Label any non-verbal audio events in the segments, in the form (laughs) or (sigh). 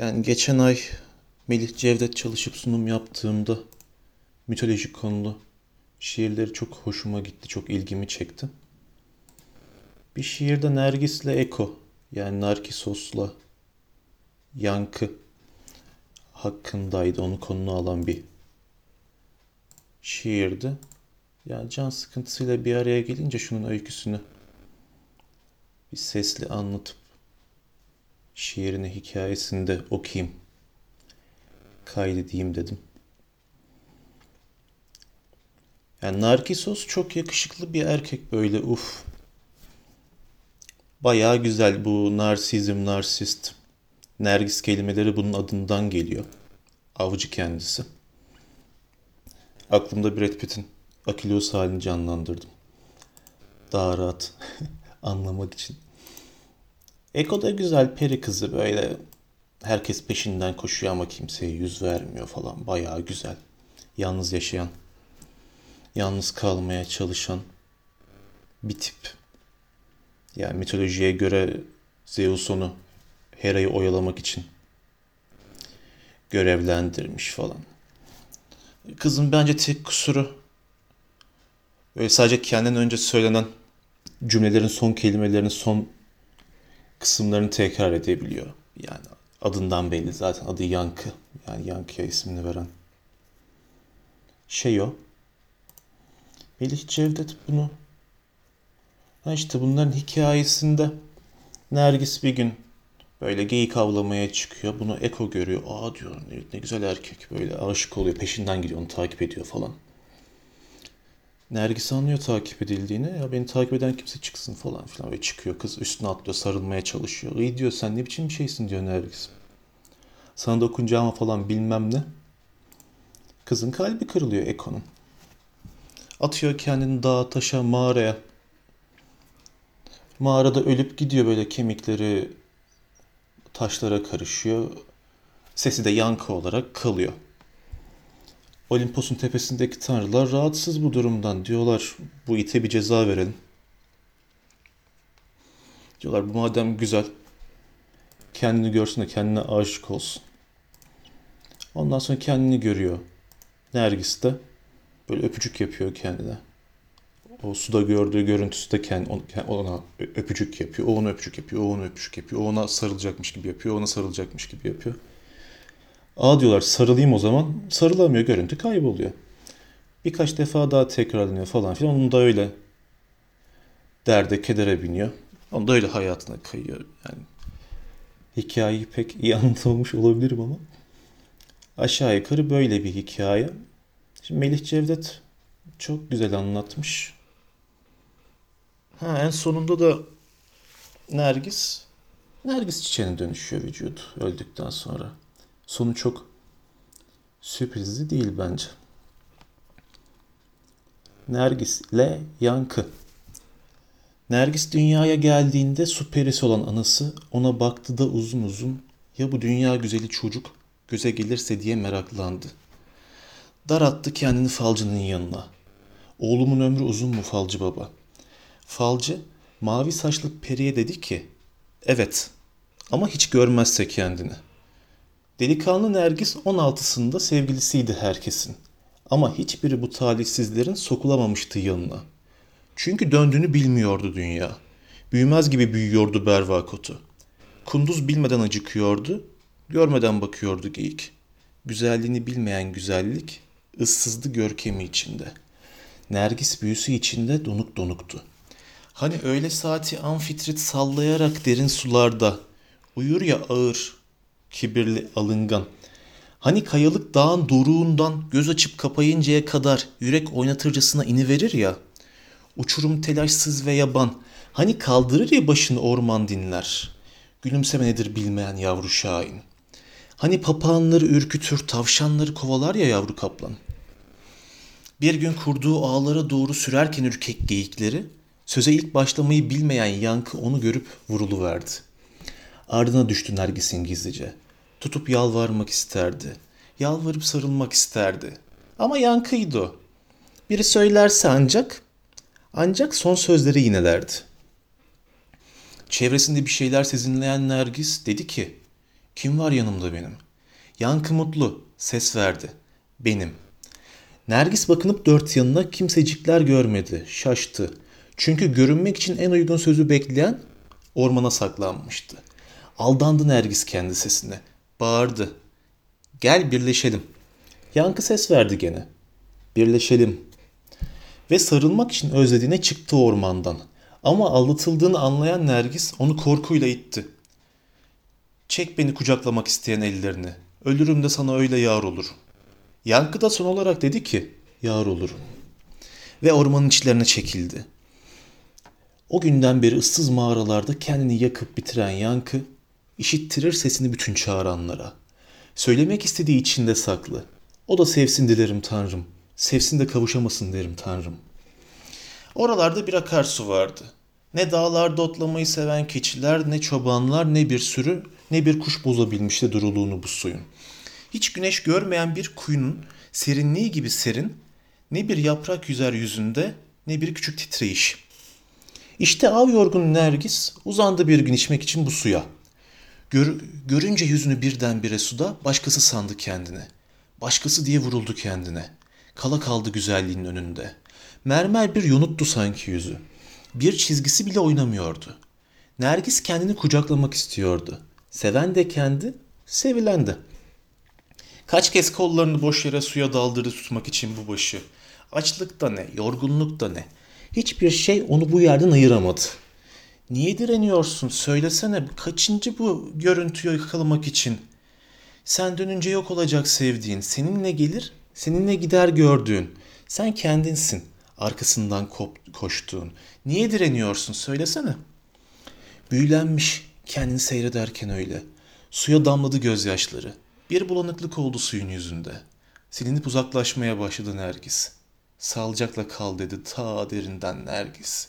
Yani geçen ay Melih Cevdet çalışıp sunum yaptığımda mitolojik konulu şiirleri çok hoşuma gitti, çok ilgimi çekti. Bir şiirde Nergis'le Eko yani Narkisos'la Yankı hakkındaydı. Onu konunu alan bir şiirdi. Yani can sıkıntısıyla bir araya gelince şunun öyküsünü bir sesli anlatıp şiirini, hikayesini de okuyayım, kaydedeyim dedim. Yani Narkisos çok yakışıklı bir erkek böyle uf. Bayağı güzel bu narsizm, narsist. Nergis kelimeleri bunun adından geliyor. Avcı kendisi. Aklımda Brad Pitt'in Akilos halini canlandırdım. Daha rahat (laughs) anlamak için. Eko da güzel peri kızı böyle herkes peşinden koşuyor ama kimseye yüz vermiyor falan. Bayağı güzel. Yalnız yaşayan, yalnız kalmaya çalışan bir tip. Yani mitolojiye göre Zeus onu Hera'yı oyalamak için görevlendirmiş falan. Kızın bence tek kusuru böyle sadece kendinden önce söylenen cümlelerin son kelimelerinin son kısımlarını tekrar edebiliyor. Yani adından belli zaten adı Yankı. Yani Yankı'ya ismini veren şey o. Melih Cevdet bunu ha işte bunların hikayesinde Nergis bir gün böyle geyik avlamaya çıkıyor. Bunu Eko görüyor. Aa diyor ne, güzel erkek. Böyle aşık oluyor. Peşinden gidiyor. Onu takip ediyor falan. Nergis anlıyor takip edildiğini. Ya beni takip eden kimse çıksın falan filan. Ve çıkıyor kız üstüne atlıyor sarılmaya çalışıyor. İyi diyor sen ne biçim bir şeysin diyor Nergis. Sana dokunacağıma falan bilmem ne. Kızın kalbi kırılıyor Eko'nun. Atıyor kendini dağa taşa mağaraya. Mağarada ölüp gidiyor böyle kemikleri taşlara karışıyor. Sesi de yankı olarak kalıyor. Olimpos'un tepesindeki tanrılar rahatsız bu durumdan. Diyorlar bu ite bir ceza verelim. Diyorlar bu madem güzel kendini görsün de kendine aşık olsun. Ondan sonra kendini görüyor. Nergis de böyle öpücük yapıyor kendine. O suda gördüğü görüntüsü de kendi, ona öpücük yapıyor. O ona öpücük yapıyor. O ona öpücük yapıyor. O ona sarılacakmış gibi yapıyor. O ona sarılacakmış gibi yapıyor. Aa diyorlar sarılayım o zaman. Sarılamıyor. Görüntü kayboluyor. Birkaç defa daha tekrarlanıyor falan filan. Onun da öyle derde kedere biniyor. Onun da öyle hayatına kayıyor. Yani hikayeyi pek iyi (laughs) anlatılmış olabilirim ama aşağı yukarı böyle bir hikaye. Şimdi Melih Cevdet çok güzel anlatmış. Ha, en sonunda da Nergis Nergis çiçeğine dönüşüyor vücudu öldükten sonra. Sonu çok sürprizli değil bence. Nergis ile Yankı. Nergis dünyaya geldiğinde su perisi olan anası ona baktı da uzun uzun ya bu dünya güzeli çocuk göze gelirse diye meraklandı. Dar attı kendini falcının yanına. Oğlumun ömrü uzun mu falcı baba? Falcı mavi saçlı periye dedi ki evet ama hiç görmezse kendini. Delikanlı Nergis 16'sında sevgilisiydi herkesin. Ama hiçbiri bu talihsizlerin sokulamamıştı yanına. Çünkü döndüğünü bilmiyordu dünya. Büyümez gibi büyüyordu Bervakotu. Kunduz bilmeden acıkıyordu, görmeden bakıyordu geyik. Güzelliğini bilmeyen güzellik, ıssızdı görkemi içinde. Nergis büyüsü içinde donuk donuktu. Hani öyle saati amfitrit sallayarak derin sularda, uyur ya ağır, kibirli alıngan. Hani kayalık dağın doruğundan göz açıp kapayıncaya kadar yürek oynatırcasına iniverir ya. Uçurum telaşsız ve yaban. Hani kaldırır ya başını orman dinler. Gülümseme nedir bilmeyen yavru şahin. Hani papağanları ürkütür, tavşanları kovalar ya yavru kaplan. Bir gün kurduğu ağlara doğru sürerken ürkek geyikleri, söze ilk başlamayı bilmeyen yankı onu görüp vuruluverdi. Ardına düştü Nergis'in gizlice. Tutup yalvarmak isterdi. Yalvarıp sarılmak isterdi. Ama yankıydı o. Biri söylerse ancak, ancak son sözleri yinelerdi. Çevresinde bir şeyler sezinleyen Nergis dedi ki, Kim var yanımda benim? Yankı mutlu. Ses verdi. Benim. Nergis bakınıp dört yanına kimsecikler görmedi. Şaştı. Çünkü görünmek için en uygun sözü bekleyen ormana saklanmıştı. Aldandı Nergis kendi sesine. Bağırdı. Gel birleşelim. Yankı ses verdi gene. Birleşelim. Ve sarılmak için özlediğine çıktı ormandan. Ama aldatıldığını anlayan Nergis onu korkuyla itti. Çek beni kucaklamak isteyen ellerini. Ölürüm de sana öyle yar olur. Yankı da son olarak dedi ki yar olurum. Ve ormanın içlerine çekildi. O günden beri ıssız mağaralarda kendini yakıp bitiren Yankı işittirir sesini bütün çağıranlara. Söylemek istediği içinde saklı. O da sevsin dilerim Tanrım. Sevsin de kavuşamasın derim Tanrım. Oralarda bir akarsu vardı. Ne dağlarda otlamayı seven keçiler, ne çobanlar, ne bir sürü, ne bir kuş bozabilmişti duruluğunu bu suyun. Hiç güneş görmeyen bir kuyunun serinliği gibi serin, ne bir yaprak yüzer yüzünde, ne bir küçük titreyiş. İşte av yorgun Nergis uzandı bir gün içmek için bu suya. Gör, görünce yüzünü birdenbire suda başkası sandı kendini. Başkası diye vuruldu kendine. Kala kaldı güzelliğin önünde. Mermer bir yonuttu sanki yüzü. Bir çizgisi bile oynamıyordu. Nergis kendini kucaklamak istiyordu. Seven de kendi, sevilen de. Kaç kez kollarını boş yere suya daldırdı tutmak için bu başı. Açlık da ne, yorgunluk da ne. Hiçbir şey onu bu yerden ayıramadı. Niye direniyorsun? Söylesene kaçıncı bu görüntüyü yakalamak için? Sen dönünce yok olacak sevdiğin. Seninle gelir, seninle gider gördüğün. Sen kendinsin. Arkasından kop, koştuğun. Niye direniyorsun? Söylesene. Büyülenmiş kendini seyrederken öyle. Suya damladı gözyaşları. Bir bulanıklık oldu suyun yüzünde. Silinip uzaklaşmaya başladı Nergis. Sağlıcakla kal dedi ta derinden Nergis.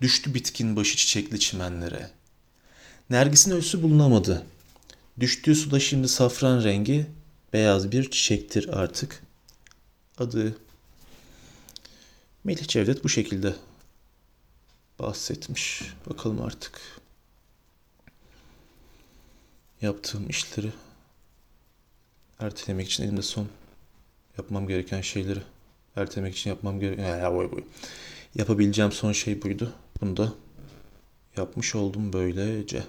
Düştü bitkin başı çiçekli çimenlere. Nergis'in ölüsü bulunamadı. Düştüğü suda şimdi safran rengi beyaz bir çiçektir artık. Adı Melih Cevdet bu şekilde bahsetmiş. Bakalım artık yaptığım işleri ertelemek için elimde son yapmam gereken şeyleri ertelemek için yapmam gereken yapabileceğim son şey buydu. Bunu da yapmış oldum böylece.